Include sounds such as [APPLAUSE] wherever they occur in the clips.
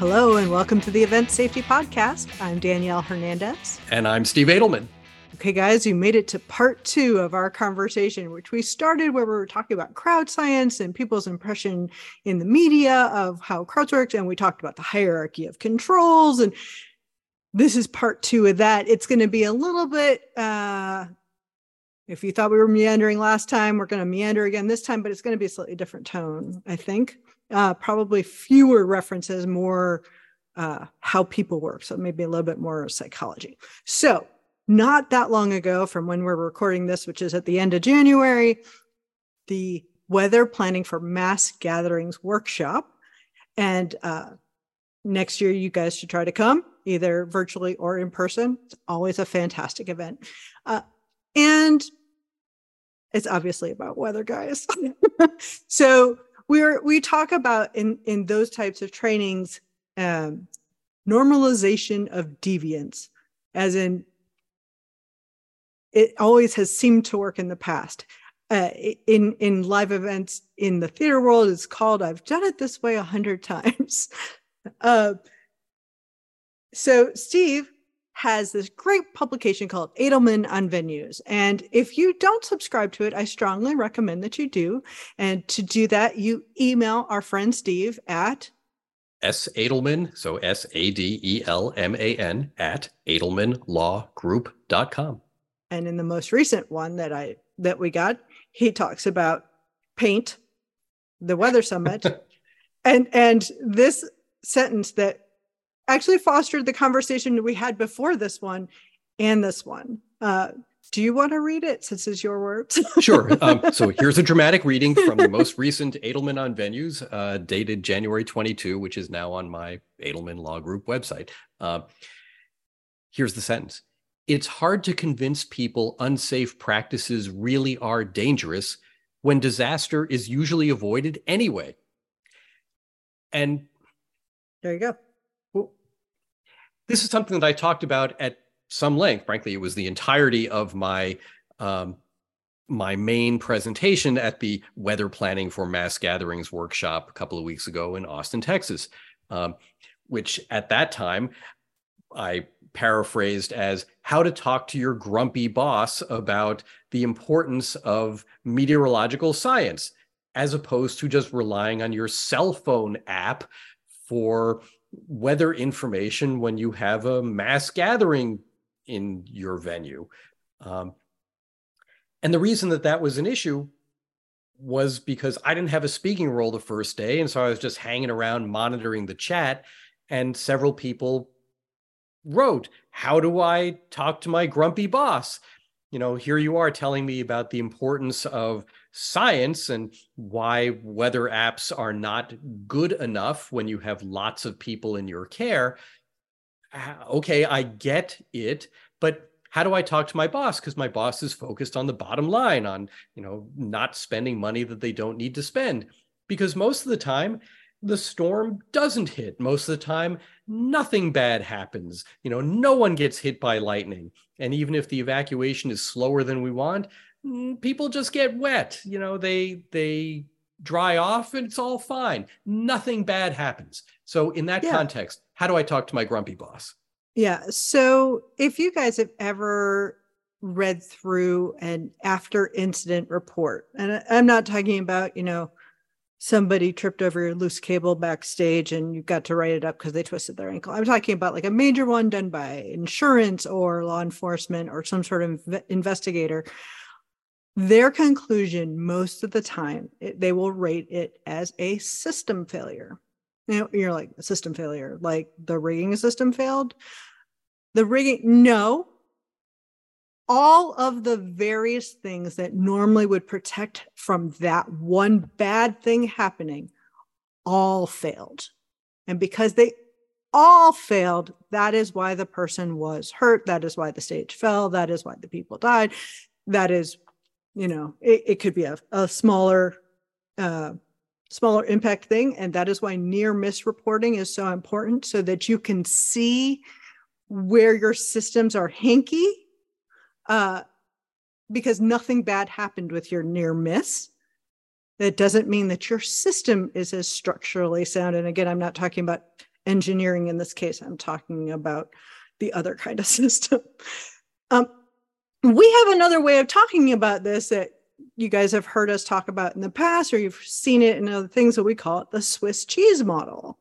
Hello, and welcome to the Event Safety Podcast. I'm Danielle Hernandez. And I'm Steve Adelman. Okay, guys, you made it to part two of our conversation, which we started where we were talking about crowd science and people's impression in the media of how crowds work. And we talked about the hierarchy of controls. And this is part two of that. It's going to be a little bit, uh, if you thought we were meandering last time, we're going to meander again this time, but it's going to be a slightly different tone, I think uh, probably fewer references, more uh, how people work. So maybe a little bit more psychology. So, not that long ago from when we're recording this, which is at the end of January, the Weather Planning for Mass Gatherings workshop. And uh, next year, you guys should try to come either virtually or in person. It's always a fantastic event. Uh, and it's obviously about weather, guys. [LAUGHS] so, we're we talk about in in those types of trainings um, normalization of deviance as in it always has seemed to work in the past. Uh, in in live events in the theater world it's called i've done it this way a hundred [LAUGHS] times. Uh, so steve has this great publication called Adelman on venues. And if you don't subscribe to it, I strongly recommend that you do. And to do that, you email our friend Steve at S. Adelman, so S A D E L M A N, at adelmanlawgroup.com. And in the most recent one that I that we got, he talks about paint, the weather summit. [LAUGHS] and and this sentence that actually fostered the conversation we had before this one and this one. Uh, do you want to read it since it's your words? [LAUGHS] sure. Um, [LAUGHS] so here's a dramatic reading from the most recent Adelman on venues, uh, dated January 22, which is now on my Adelman Law Group website. Uh, here's the sentence It's hard to convince people unsafe practices really are dangerous when disaster is usually avoided anyway. And there you go this is something that I talked about at some length. Frankly, it was the entirety of my um, my main presentation at the Weather Planning for Mass Gatherings workshop a couple of weeks ago in Austin, Texas, um, which at that time I paraphrased as how to talk to your grumpy boss about the importance of meteorological science, as opposed to just relying on your cell phone app for weather information when you have a mass gathering in your venue. Um, and the reason that that was an issue was because I didn't have a speaking role the first day. And so I was just hanging around monitoring the chat. And several people wrote, How do I talk to my grumpy boss? You know, here you are telling me about the importance of science and why weather apps are not good enough when you have lots of people in your care. Uh, okay, I get it, but how do I talk to my boss? Because my boss is focused on the bottom line, on you know not spending money that they don't need to spend. Because most of the time, the storm doesn't hit. Most of the time, nothing bad happens. You know, no one gets hit by lightning. And even if the evacuation is slower than we want, Mm, people just get wet you know they they dry off and it's all fine nothing bad happens so in that yeah. context how do i talk to my grumpy boss yeah so if you guys have ever read through an after incident report and i'm not talking about you know somebody tripped over your loose cable backstage and you got to write it up because they twisted their ankle. I'm talking about like a major one done by insurance or law enforcement or some sort of investigator their conclusion most of the time it, they will rate it as a system failure. Now you're like a system failure like the rigging system failed? The rigging no. All of the various things that normally would protect from that one bad thing happening all failed. And because they all failed that is why the person was hurt that is why the stage fell that is why the people died that is you know it, it could be a, a smaller uh, smaller impact thing and that is why near miss reporting is so important so that you can see where your systems are hinky uh, because nothing bad happened with your near miss that doesn't mean that your system is as structurally sound and again i'm not talking about engineering in this case. I'm talking about the other kind of [LAUGHS] system. Um, we have another way of talking about this that you guys have heard us talk about in the past, or you've seen it in other things that we call it the Swiss cheese model.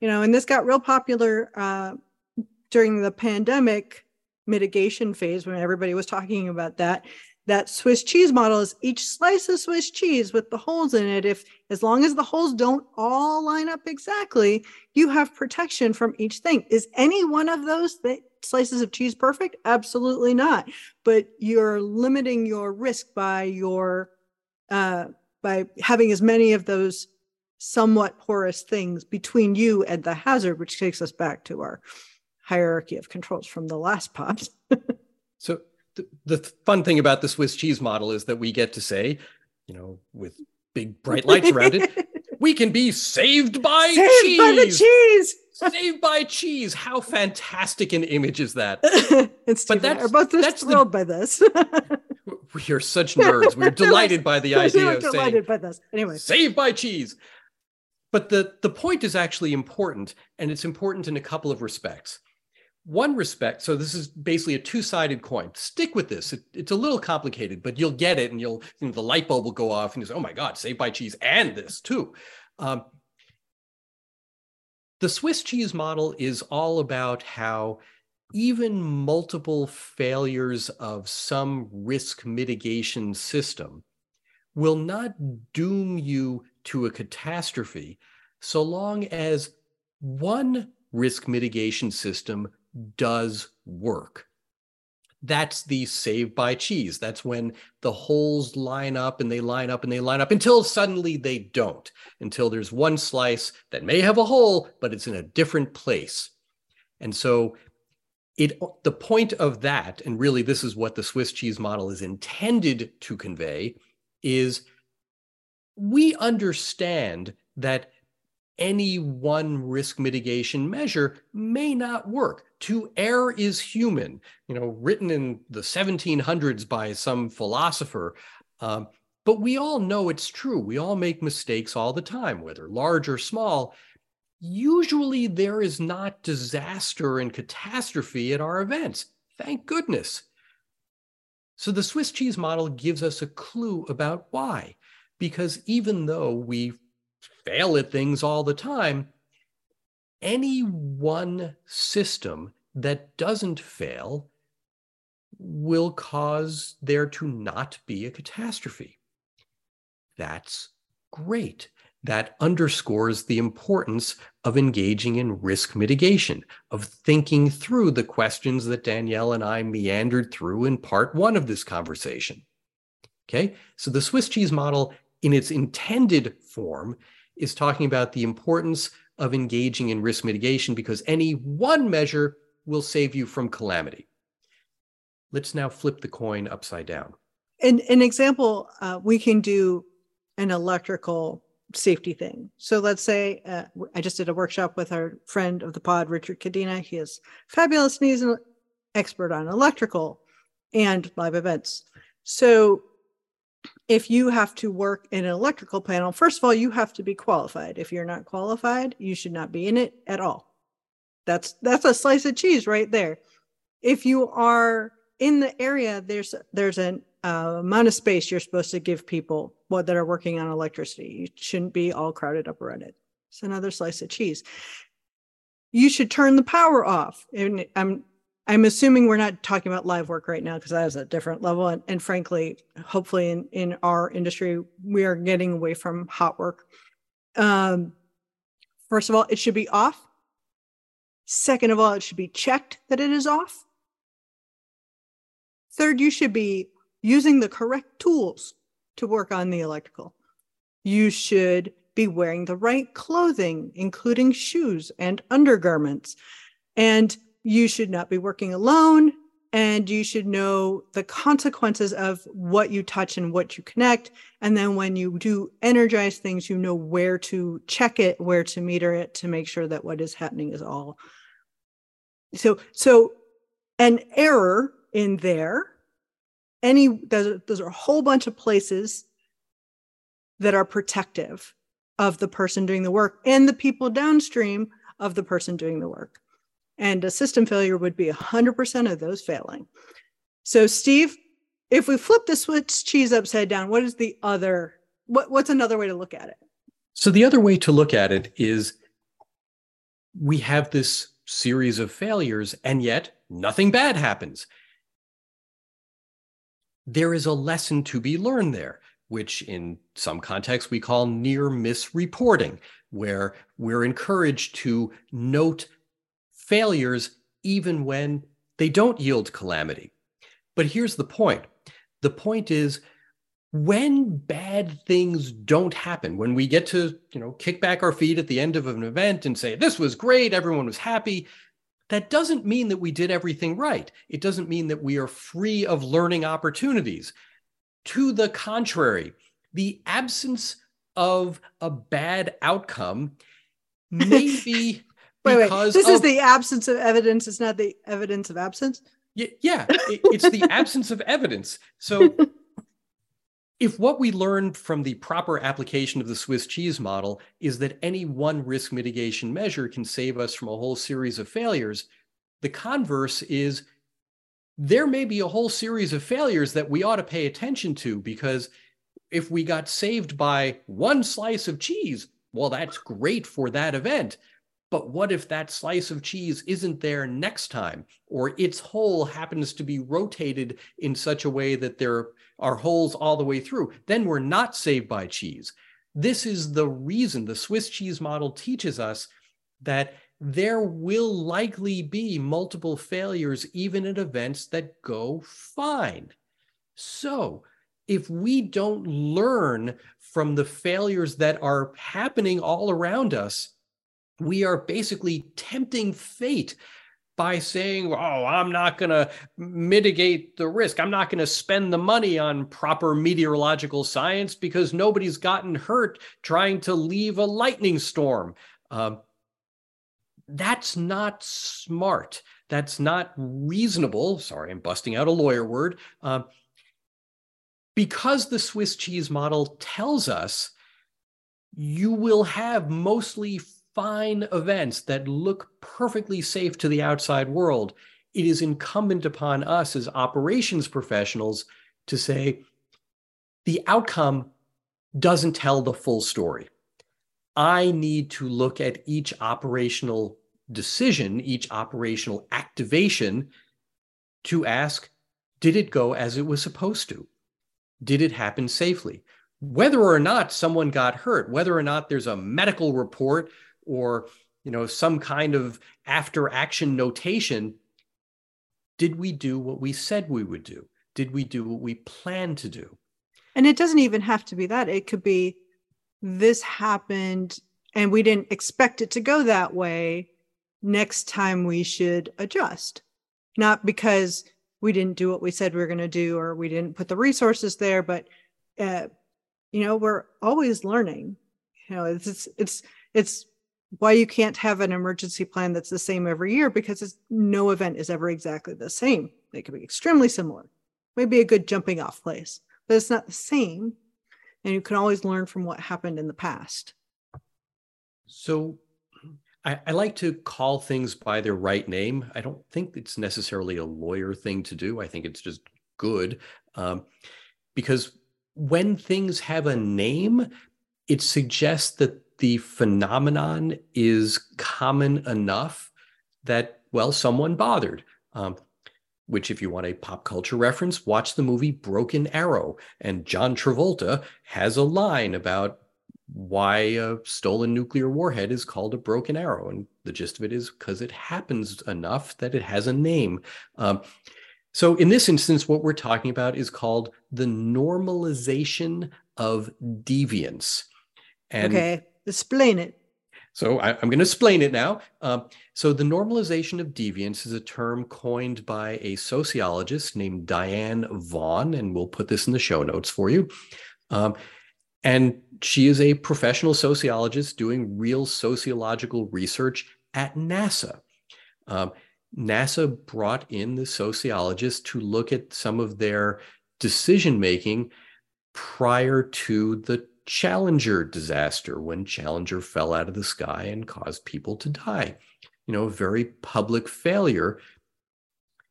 You know, and this got real popular uh, during the pandemic mitigation phase when everybody was talking about that that Swiss cheese model is each slice of Swiss cheese with the holes in it. If as long as the holes don't all line up exactly, you have protection from each thing. Is any one of those th- slices of cheese perfect? Absolutely not. But you're limiting your risk by your uh, by having as many of those somewhat porous things between you and the hazard, which takes us back to our hierarchy of controls from the last pod. [LAUGHS] so the, fun thing about the Swiss cheese model is that we get to say, you know, with big bright lights around it, [LAUGHS] we can be saved by saved cheese. By the cheese. [LAUGHS] saved by cheese. How fantastic an image is that? [LAUGHS] it's but that's, are both that's thrilled the, by this. we are such nerds. We're delighted by the idea we're of delighted saying, by this. Anyway, saved by cheese. But the, the point is actually important, and it's important in a couple of respects one respect so this is basically a two-sided coin. Stick with this. It, it's a little complicated but you'll get it and you'll you know, the light bulb will go off and you say oh my god saved by cheese and this too. Um, the swiss cheese model is all about how even multiple failures of some risk mitigation system will not doom you to a catastrophe so long as one risk mitigation system does work. That's the save by cheese. That's when the holes line up and they line up and they line up until suddenly they don't, until there's one slice that may have a hole, but it's in a different place. And so it the point of that, and really this is what the Swiss cheese model is intended to convey, is we understand that any one risk mitigation measure may not work. To err is human, you know, written in the 1700s by some philosopher. Um, but we all know it's true. We all make mistakes all the time, whether large or small. Usually there is not disaster and catastrophe at our events. Thank goodness. So the Swiss cheese model gives us a clue about why. Because even though we fail at things all the time. Any one system that doesn't fail will cause there to not be a catastrophe. That's great. That underscores the importance of engaging in risk mitigation, of thinking through the questions that Danielle and I meandered through in part one of this conversation. Okay, so the Swiss cheese model, in its intended form, is talking about the importance of engaging in risk mitigation because any one measure will save you from calamity. Let's now flip the coin upside down. In an example, uh, we can do an electrical safety thing. So let's say uh, I just did a workshop with our friend of the pod, Richard Cadena. He is fabulous and he's an expert on electrical and live events. So if you have to work in an electrical panel, first of all, you have to be qualified. If you're not qualified, you should not be in it at all. That's that's a slice of cheese right there. If you are in the area, there's there's an uh, amount of space you're supposed to give people what that are working on electricity. You shouldn't be all crowded up around it. It's another slice of cheese. You should turn the power off. And I'm I'm assuming we're not talking about live work right now because that is a different level. And, and frankly, hopefully in, in our industry, we are getting away from hot work. Um, first of all, it should be off. Second of all, it should be checked that it is off. Third, you should be using the correct tools to work on the electrical. You should be wearing the right clothing, including shoes and undergarments. And you should not be working alone and you should know the consequences of what you touch and what you connect and then when you do energize things you know where to check it where to meter it to make sure that what is happening is all so so an error in there any those, those are a whole bunch of places that are protective of the person doing the work and the people downstream of the person doing the work. And a system failure would be 100% of those failing. So, Steve, if we flip the Swiss cheese upside down, what is the other, what, what's another way to look at it? So, the other way to look at it is we have this series of failures, and yet nothing bad happens. There is a lesson to be learned there, which in some contexts we call near miss reporting, where we're encouraged to note failures even when they don't yield calamity. But here's the point the point is, when bad things don't happen, when we get to, you know, kick back our feet at the end of an event and say, this was great, everyone was happy, that doesn't mean that we did everything right. It doesn't mean that we are free of learning opportunities. To the contrary, the absence of a bad outcome may [LAUGHS] be wait, wait. This of, is the absence of evidence. It's not the evidence of absence. Yeah, yeah it, it's the absence of evidence. So [LAUGHS] if what we learned from the proper application of the Swiss cheese model is that any one risk mitigation measure can save us from a whole series of failures, the converse is there may be a whole series of failures that we ought to pay attention to because if we got saved by one slice of cheese, well, that's great for that event. But what if that slice of cheese isn't there next time, or its hole happens to be rotated in such a way that there are holes all the way through, then we're not saved by cheese. This is the reason the Swiss cheese model teaches us that there will likely be multiple failures, even at events that go fine. So, if we don't learn from the failures that are happening all around us, we are basically tempting fate by saying, oh, I'm not going to mitigate the risk. I'm not going to spend the money on proper meteorological science because nobody's gotten hurt trying to leave a lightning storm. Um, that's not smart. That's not reasonable. Sorry, I'm busting out a lawyer word. Uh, because the Swiss cheese model tells us you will have mostly fine events that look perfectly safe to the outside world, it is incumbent upon us as operations professionals to say the outcome doesn't tell the full story. I need to look at each operational decision, each operational activation to ask did it go as it was supposed to? Did it happen safely? Whether or not someone got hurt, whether or not there's a medical report or you know some kind of after action notation did we do what we said we would do? Did we do what we planned to do? And it doesn't even have to be that. It could be this happened and we didn't expect it to go that way. Next time we should adjust. Not because we didn't do what we said we were going to do or we didn't put the resources there but uh, you know we're always learning. You know it's it's it's why you can't have an emergency plan that's the same every year because no event is ever exactly the same. They can be extremely similar, maybe a good jumping off place, but it's not the same. And you can always learn from what happened in the past. So I, I, like to call things by their right name. I don't think it's necessarily a lawyer thing to do. I think it's just good um, because when things have a name, it suggests that the phenomenon is common enough that, well, someone bothered. Um, which, if you want a pop culture reference, watch the movie Broken Arrow. And John Travolta has a line about why a stolen nuclear warhead is called a broken arrow. And the gist of it is because it happens enough that it has a name. Um, so, in this instance, what we're talking about is called the normalization of deviance. And okay. Explain it. So I, am going to explain it now. Um, so the normalization of deviance is a term coined by a sociologist named Diane Vaughan, and we'll put this in the show notes for you. Um, and she is a professional sociologist doing real sociological research at NASA. Um, NASA brought in the sociologist to look at some of their decision making prior to the Challenger disaster when Challenger fell out of the sky and caused people to die. You know, a very public failure.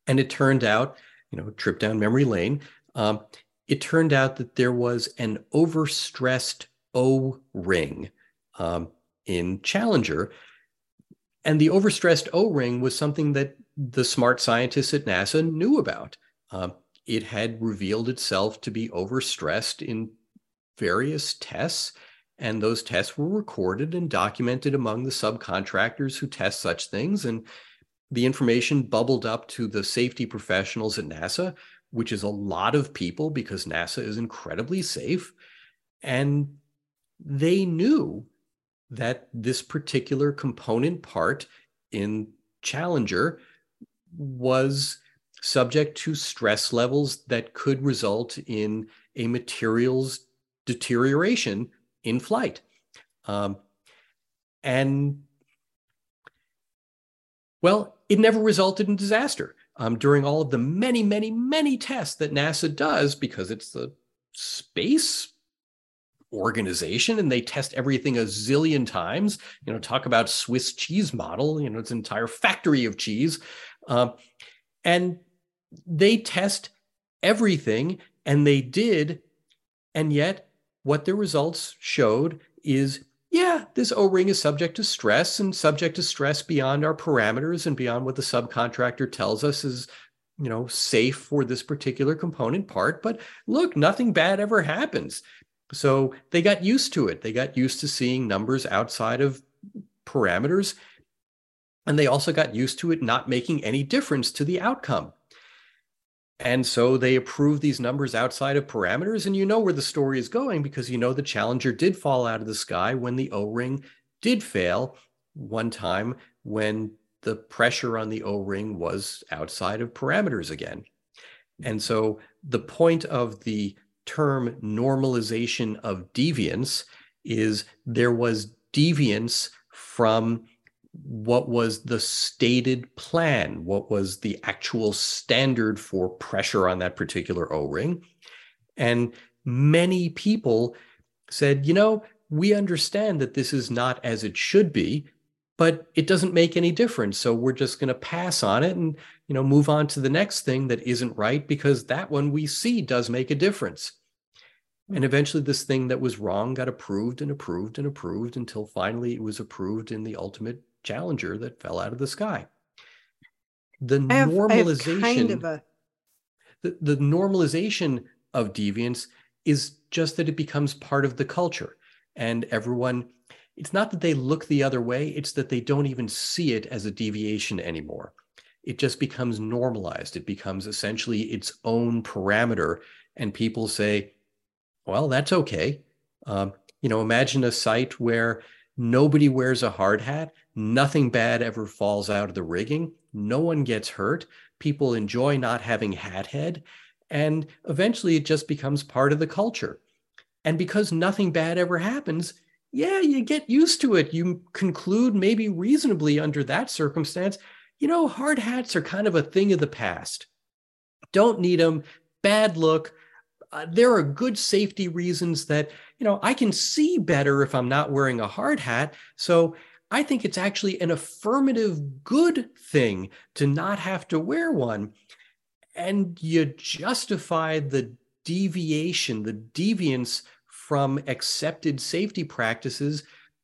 And it turned out, you know, trip down memory lane, um, it turned out that there was an overstressed O ring um, in Challenger. And the overstressed O ring was something that the smart scientists at NASA knew about. Um, it had revealed itself to be overstressed in various tests, and those tests were recorded and documented among the subcontractors who test such things. And the information bubbled up to the safety professionals at NASA, which is a lot of people because NASA is incredibly safe. And they knew that this particular component part in Challenger was subject to stress levels that could result in a materials deterioration in flight. Um, and well, it never resulted in disaster. Um, during all of the many, many, many tests that NASA does, because it's the space organization and they test everything a zillion times. You know, talk about Swiss cheese model, you know, it's an entire factory of cheese. Um, and they test everything, and they did. And yet, what the results showed is yeah, this O ring is subject to stress and subject to stress beyond our parameters and beyond what the subcontractor tells us is you know safe for this particular component part. But look nothing bad ever happens. So they got used to it. They got used to seeing numbers outside of parameters and they also got used to it not making any difference to the outcome and so they approve these numbers outside of parameters. And you know where the story is going because you know the Challenger did fall out of the sky when the O ring did fail one time when the pressure on the O ring was outside of parameters again. And so the point of the term normalization of deviance is there was deviance from what was the stated plan, what was the actual standard for pressure on that particular O ring. And many people said, you know, we understand that this is not as it should be, but it doesn't make any difference. So we're just going to pass on it and, you know, move on to the next thing that isn't right because that one we see does make a difference. Hmm. And eventually, this thing that was wrong got approved and approved and approved until finally it was approved in the ultimate Challenger that fell out of the sky. The have, normalization, kind of a... the, the normalization of deviance is just that it becomes part of the culture. And everyone, it's not that they look the other way, it's that they don't even see it as a deviation anymore. It just becomes normalized. It becomes essentially its own parameter. And people say, well, that's okay. Um, you know, imagine a site where Nobody wears a hard hat. Nothing bad ever falls out of the rigging. No one gets hurt. People enjoy not having hat head. And eventually it just becomes part of the culture. And because nothing bad ever happens, yeah, you get used to it. You conclude, maybe reasonably under that circumstance, you know, hard hats are kind of a thing of the past. Don't need them. Bad look. Uh, there are good safety reasons that you know, I can see better if I'm not wearing a hard hat. So I think it's actually an affirmative good thing to not have to wear one. And you justify the deviation, the deviance from accepted safety practices,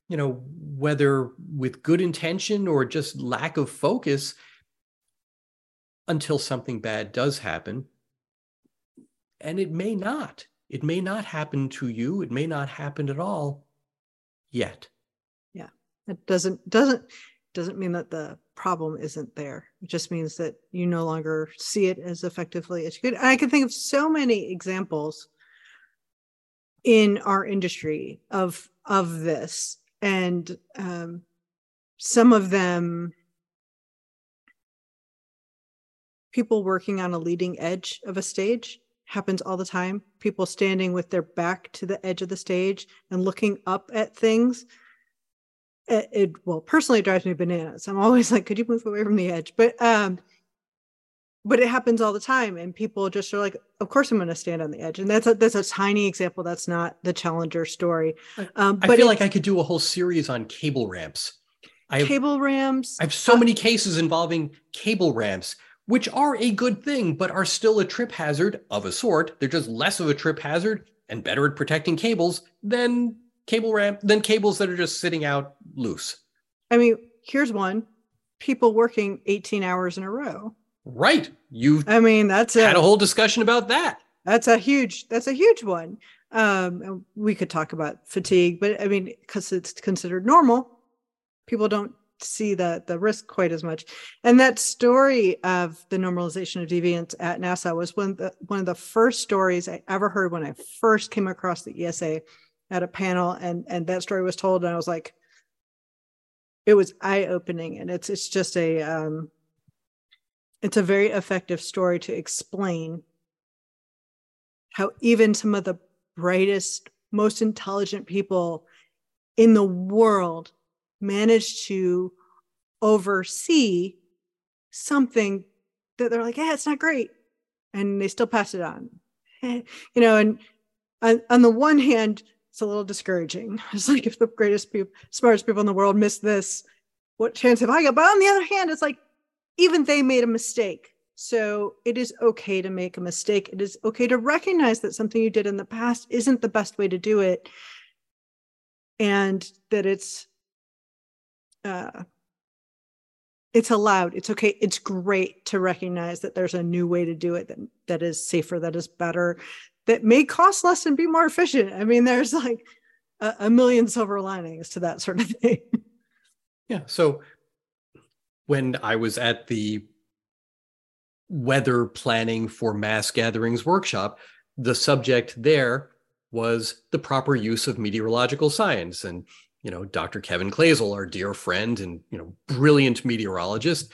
you know, whether with good intention or just lack of focus until something bad does happen. And it may not. It may not happen to you. It may not happen at all yet. It doesn't doesn't doesn't mean that the problem isn't there. It just means that you no longer see it as effectively as you could. I can think of so many examples in our industry of of this, and um, some of them people working on a leading edge of a stage happens all the time. People standing with their back to the edge of the stage and looking up at things. It, it well, personally, it drives me bananas. I'm always like, could you move away from the edge? But um, but it happens all the time and people just are like of course i'm going to stand on the edge. And that's a that's a tiny example. That's not the challenger story. Um, but i feel like i could do a whole series on cable ramps. I have, cable ramps i have so uh, many cases involving cable ramps which are a good thing but are still a trip hazard of a sort. They're just less of a trip hazard and better at protecting cables than cable ramp than cables that are just sitting out loose i mean here's one people working 18 hours in a row Right. You I mean, that's had a, a whole discussion about that. That's a huge that's a huge one. Um we could talk about fatigue, but I mean, because it's considered normal, people don't see the the risk quite as much. And that story of the normalization of deviance at NASA was one of the one of the first stories I ever heard when I first came across the ESA at a panel and and that story was told and I was like it was eye opening and it's it's just a um it's a very effective story to explain how even some of the brightest, most intelligent people in the world manage to oversee something that they're like, yeah, it's not great. And they still pass it on. [LAUGHS] you know, and on, on the one hand, it's a little discouraging. [LAUGHS] It's like if the greatest people, smartest people in the world miss this, what chance have I got? But on the other hand, it's like even they made a mistake. So it is okay to make a mistake. It is okay to recognize that something you did in the past isn't the best way to do it. And that it's uh it's allowed. It's okay. It's great to recognize that there's a new way to do it that, that is safer, that is better, that may cost less and be more efficient. I mean, there's like a, a million silver linings to that sort of thing. [LAUGHS] Yeah. So when I was at the weather planning for mass gatherings workshop, the subject there was the proper use of meteorological science. And, you know, Dr. Kevin Kloesel, our dear friend and, you know, brilliant meteorologist,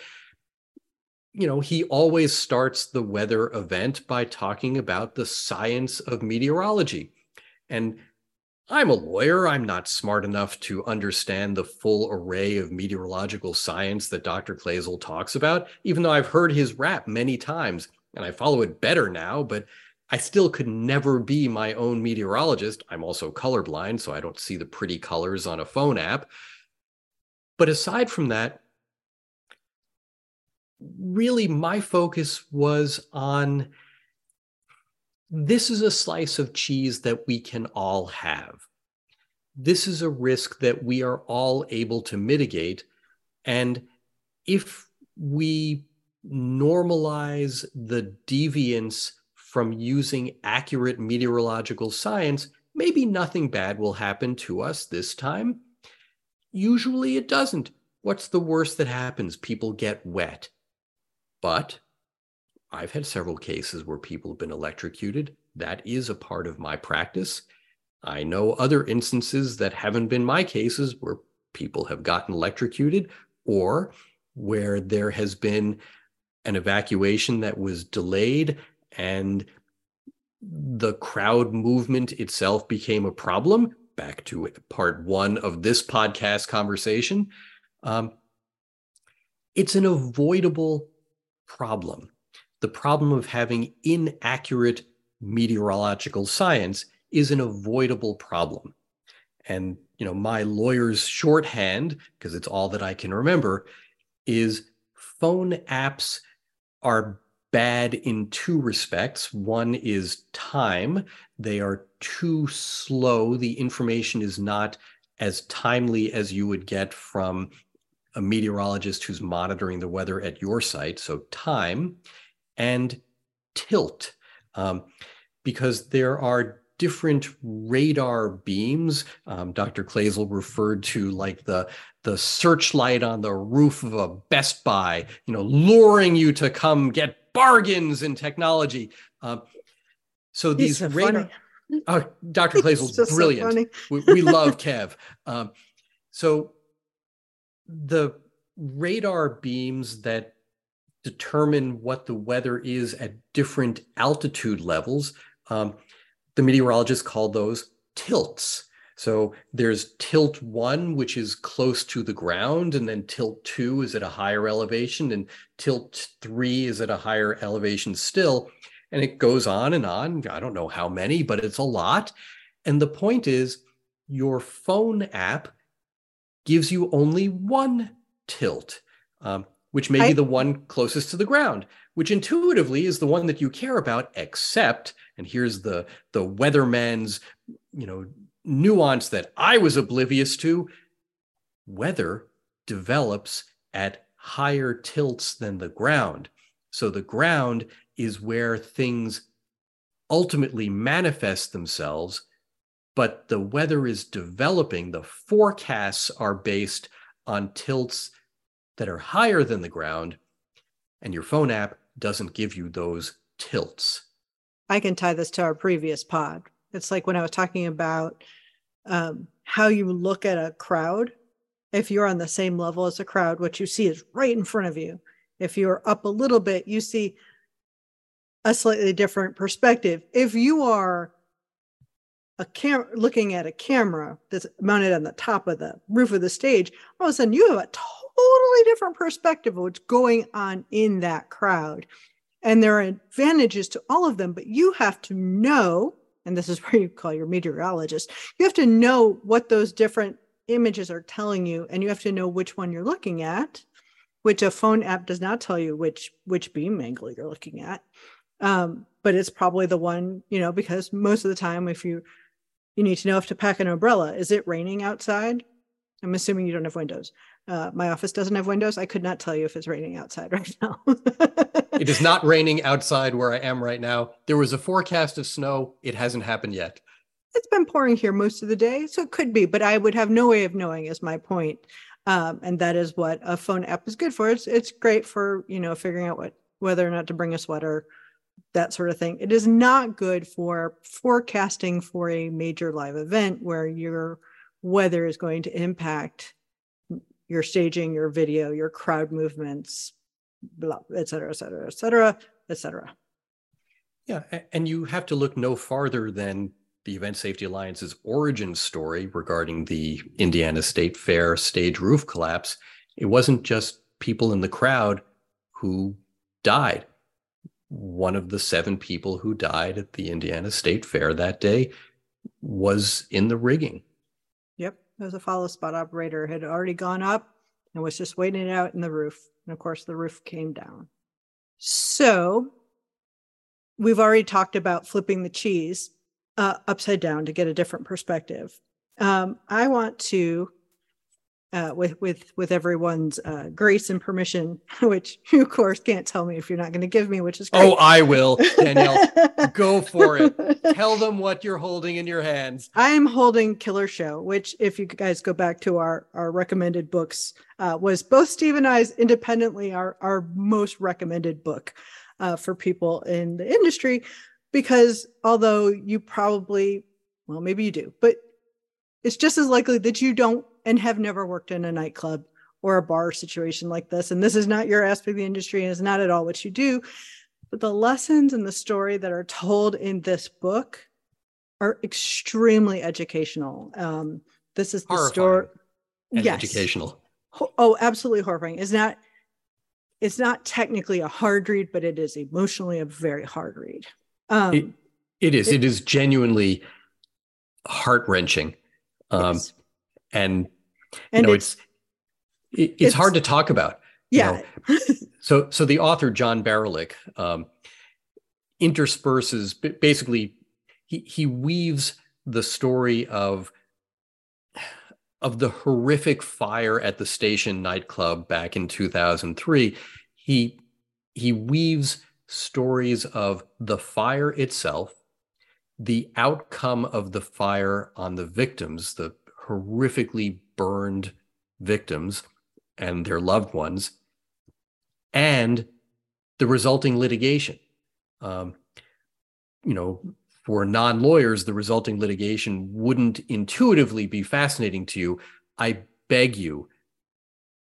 you know, he always starts the weather event by talking about the science of meteorology. And I'm a lawyer. I'm not smart enough to understand the full array of meteorological science that Dr. Kloesel talks about, even though I've heard his rap many times and I follow it better now, but I still could never be my own meteorologist. I'm also colorblind, so I don't see the pretty colors on a phone app. But aside from that, really my focus was on this is a slice of cheese that we can all have. This is a risk that we are all able to mitigate. And if we normalize the deviance from using accurate meteorological science, maybe nothing bad will happen to us this time. Usually it doesn't. What's the worst that happens? People get wet. But I've had several cases where people have been electrocuted. That is a part of my practice. I know other instances that haven't been my cases where people have gotten electrocuted or where there has been an evacuation that was delayed and the crowd movement itself became a problem. Back to part one of this podcast conversation. Um, it's an avoidable problem the problem of having inaccurate meteorological science is an avoidable problem. And you know, my lawyer's shorthand, because it's all that I can remember, is phone apps are bad in two respects. One is time. They are too slow. The information is not as timely as you would get from a meteorologist who's monitoring the weather at your site. So, time and tilt, um, because there are different radar beams. Um, Dr. Kloesel referred to like the the searchlight on the roof of a Best Buy, you know, luring you to come get bargains in technology. Um, so these so radar. Uh, Dr. Kloesel's [LAUGHS] brilliant. So we, we, love [LAUGHS] Kev. Um, so the radar beams that determine what the weather is at different altitude levels. Um, the meteorologists call those tilts. So there's tilt one, which is close to the ground, and then tilt two is at a higher elevation, and tilt three is at a higher elevation still. And it goes on and on. I don't know how many, but it's a lot. And the point is, your phone app gives you only one tilt, um, which may I, be the one closest to the ground, which intuitively is the one that you care about, except, and here's the the weatherman's, you know, nuance that I was oblivious to. Weather develops at higher tilts than the ground. So the ground is where things ultimately manifest themselves but the weather is developing. The forecasts are based on tilts that are higher than the ground, and your phone app doesn't give you those tilts. I can tie this to our previous pod. It's like when I was talking about um, how you look at a crowd. If you're on the same level as a crowd, what you see is right in front of you. If you're up a little bit, you see a slightly different perspective. If you are a camera looking at a camera that's mounted on the top of the roof of the stage, all of a sudden you have a totally different perspective of what's going on in that crowd. And there are advantages to all of them, but you have to know, and this is [LAUGHS] where you call your meteorologist, you have to know what those different images are telling you, and you have to know which one you're looking at, which a phone app does not tell you which which beam angle you're looking at. Um, but it's probably the one, you know, because most of the time, if you you need to know if to pack an umbrella. Is it raining outside? I'm assuming you don't have windows. Uh, my office doesn't have windows. I could not tell you if it's raining outside [LAUGHS] right now. it is not raining outside where I am right now. There was a forecast of snow. It hasn't happened yet. It's been pouring here most of the day, so it could be, but I would have no way of knowing. Is my point, um, and that is what a phone app is good for. It's it's great for you know figuring out what whether or not to bring a sweater that sort of thing. It is not good for forecasting for a major live event where your weather is going to impact your staging, your video, your crowd movements, blah, et cetera, et cetera, et cetera, et cetera. Yeah, and you have to look no farther than the Event Safety Alliance's origin story regarding the Indiana State Fair stage roof collapse. It wasn't just people in the crowd who died one of the seven people who died at the Indiana State Fair that day was in the rigging. Yep. It was a follow spot operator, had already gone up and was just waiting it out in the roof. And of course, the roof came down. So we've already talked about flipping the cheese uh, upside down to get a different perspective. Um, I want to uh, with with with everyone's uh, grace and permission, [LAUGHS] which you of course can't tell me if you're not going to give me, which is great. oh, I will, Danielle. [LAUGHS] go for it. [LAUGHS] Tell them what you're holding in your hands. I am holding Killer Show, which, if you guys go back to our our recommended books, uh, was both Steve and I's independently our our most recommended book uh, for people in the industry, because although you probably, well, maybe you do, but it's just as likely that you don't and have never worked in a nightclub or a bar situation like this. And this is not your aspect of the industry and is not at all what you do. But the lessons and the story that are told in this book are extremely educational. Um, this is the story. yes. educational. Oh, absolutely horrifying. It's not it's not technically a hard read, but it is emotionally a very hard read. Um, it, it is. It, it is genuinely heart wrenching. Um, yes and you and know it's it's, it's, it's hard to talk about yeah you know? so so the author john Barylick um, intersperses basically he he weaves the story of of the horrific fire at the station nightclub back in 2003 he he weaves stories of the fire itself the outcome of the fire on the victims the horrifically burned victims and their loved ones, and the resulting litigation. Um, you know, for non lawyers, the resulting litigation wouldn't intuitively be fascinating to you. I beg you,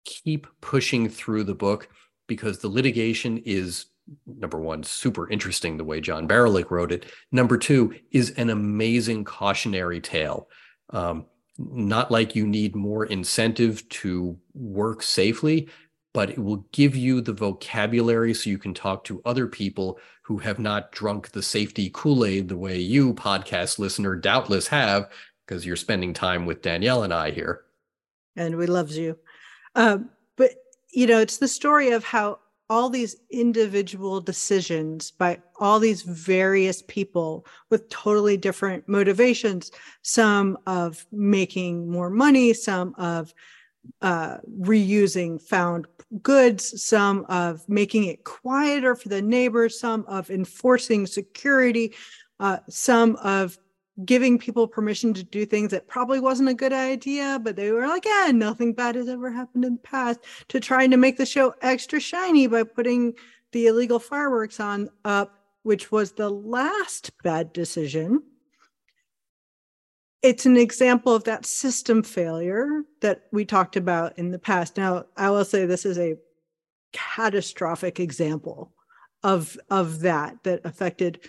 keep pushing through the book because the litigation is number one, super interesting the way John Barylick wrote it. Number two is an amazing cautionary tale Um, not like you need more incentive to work safely, but it will give you the vocabulary so you can talk to other people who have not drunk the safety Kool Aid the way you, podcast listener, doubtless have, because you're spending time with Danielle and I here. And we loves you. Um, but, you know, it's the story of how all these individual decisions by all these various people with totally different motivations. Some of making more money some of uh, reusing found goods some of making it quieter for the neighbors some of enforcing security uh, some of giving people permission to do things that probably wasn't a good idea, but they were like, yeah, nothing bad has ever happened in the past, to trying to make the show extra shiny by putting the illegal fireworks on up, which was the last bad decision. It's an example of that system failure that we talked about in the past. Now, I will say this is a catastrophic example of of that that affected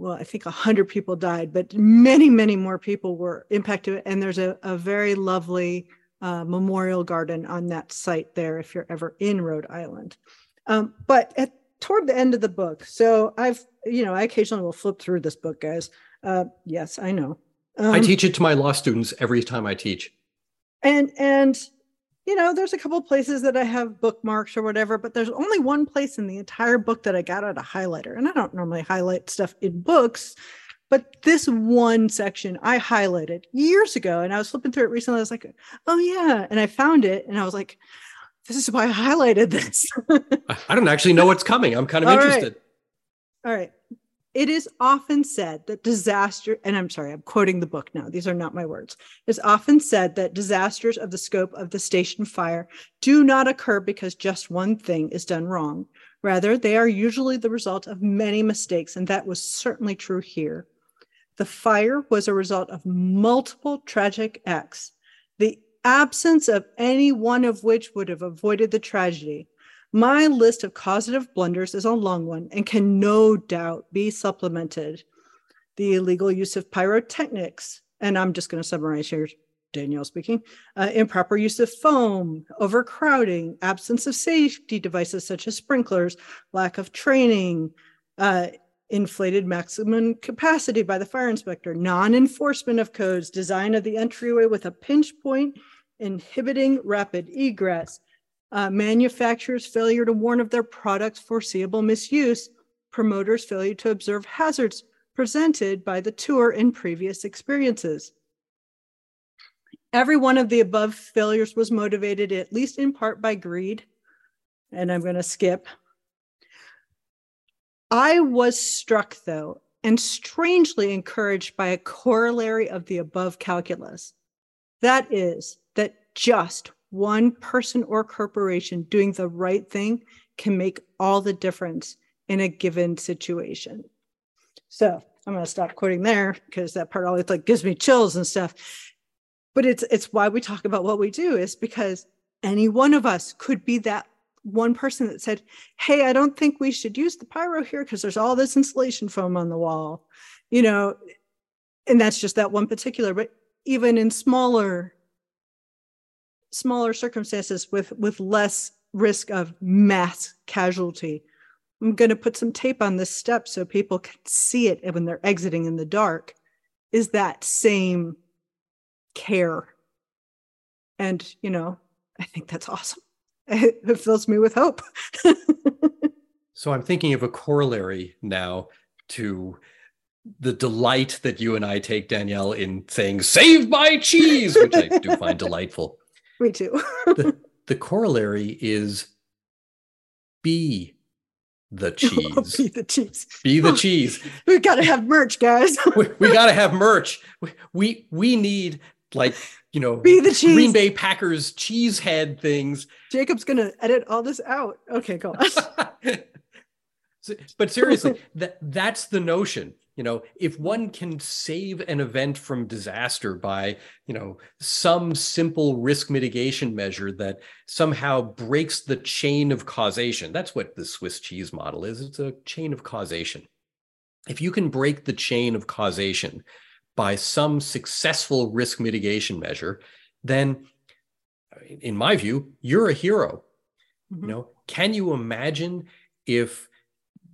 well, I think 100 people died, but many, many more people were impacted. And there's a, a very lovely uh, memorial garden on that site there if you're ever in Rhode Island. Um, but at toward the end of the book, so I've, you know, I occasionally will flip through this book, guys. Uh, yes, I know. Um, I teach it to my law students every time I teach. And and you know, there's a couple places that I have bookmarks or whatever, but there's only one place in the entire book that I got out a highlighter. And I don't normally highlight stuff in books, but this one section I highlighted years ago and I was flipping through it recently. I was like, oh, yeah. And I found it and I was like, this is why I highlighted this. [LAUGHS] I don't actually know what's coming. I'm kind of All interested. Right. All right. It is often said that disaster, and I'm sorry, I'm quoting the book now, these are not my words. It's often said that disasters of the scope of the station fire do not occur because just one thing is done wrong. Rather, they are usually the result of many mistakes, and that was certainly true here. The fire was a result of multiple tragic acts, the absence of any one of which would have avoided the tragedy. My list of causative blunders is a long one and can no doubt be supplemented. The illegal use of pyrotechnics, and I'm just going to summarize here, Danielle speaking, uh, improper use of foam, overcrowding, absence of safety devices such as sprinklers, lack of training, uh, inflated maximum capacity by the fire inspector, non enforcement of codes, design of the entryway with a pinch point inhibiting rapid egress, uh, manufacturers' failure to warn of their product's foreseeable misuse, promoters' failure to observe hazards presented by the tour in previous experiences. Every one of the above failures was motivated, at least in part, by greed. And I'm going to skip. I was struck, though, and strangely encouraged by a corollary of the above calculus. That is, that just one person or corporation doing the right thing can make all the difference in a given situation. So I'm going to stop quoting there because that part always like gives me chills and stuff. But it's it's why we talk about what we do is because any one of us could be that one person that said, "Hey, I don't think we should use the pyro here because there's all this insulation foam on the wall," you know, and that's just that one particular. But even in smaller smaller circumstances with with less risk of mass casualty. I'm going to put some tape on this step so people can see it when they're exiting in the dark. Is that same care? And, you know, I think that's awesome. [LAUGHS] It fills me with hope. [LAUGHS] so I'm thinking of a corollary now to the delight that you and I take, Danielle, in saying, save my cheese, which I do find [LAUGHS] delightful. Me too. the, [LAUGHS] the corollary is be the [LAUGHS] cheese. be the cheese. Be the [LAUGHS] cheese. we got to have merch, guys. we, we got to have merch. We, we we need like you know be the cheese. Green Bay Packers cheese head things. Jacob's gonna edit all this out. Okay, go on. but seriously, that that's the notion you know if one can save an event from disaster by you know some simple risk mitigation measure that somehow breaks the chain of causation that's what the swiss cheese model is it's a chain of causation if you can break the chain of causation by some successful risk mitigation measure, then in my view, you're a hero. Mm-hmm. You know, can you imagine if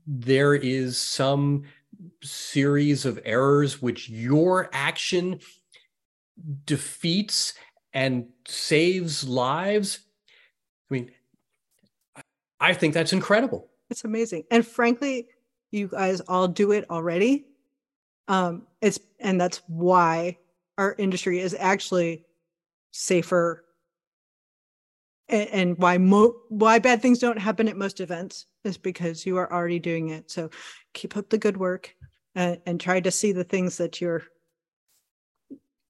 there is some series of errors which your action defeats and saves lives? I mean, I think that's incredible. It's amazing. And frankly, you guys all do it already. Um, it's and that's why our industry is actually safer and, and why mo- why bad things don't happen at most events is because you are already doing it. So keep up the good work and, and try to see the things that you're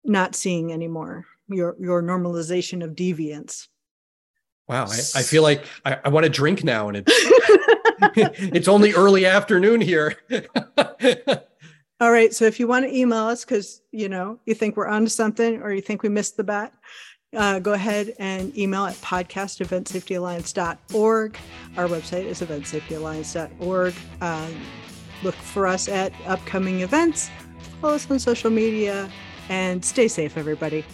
not seeing anymore. Your your normalization of deviance. Wow, I, I feel like I, I want to drink now, and it's [LAUGHS] it's only early afternoon here. [LAUGHS] All right. So if you want to email us because you know you think we're onto something or you think we missed the bat, uh, go ahead and email at podcast eventsafetyalliance.org. Our website is eventsafetyalliance.org. Uh, look for us at upcoming events. Follow us on social media and stay safe, everybody.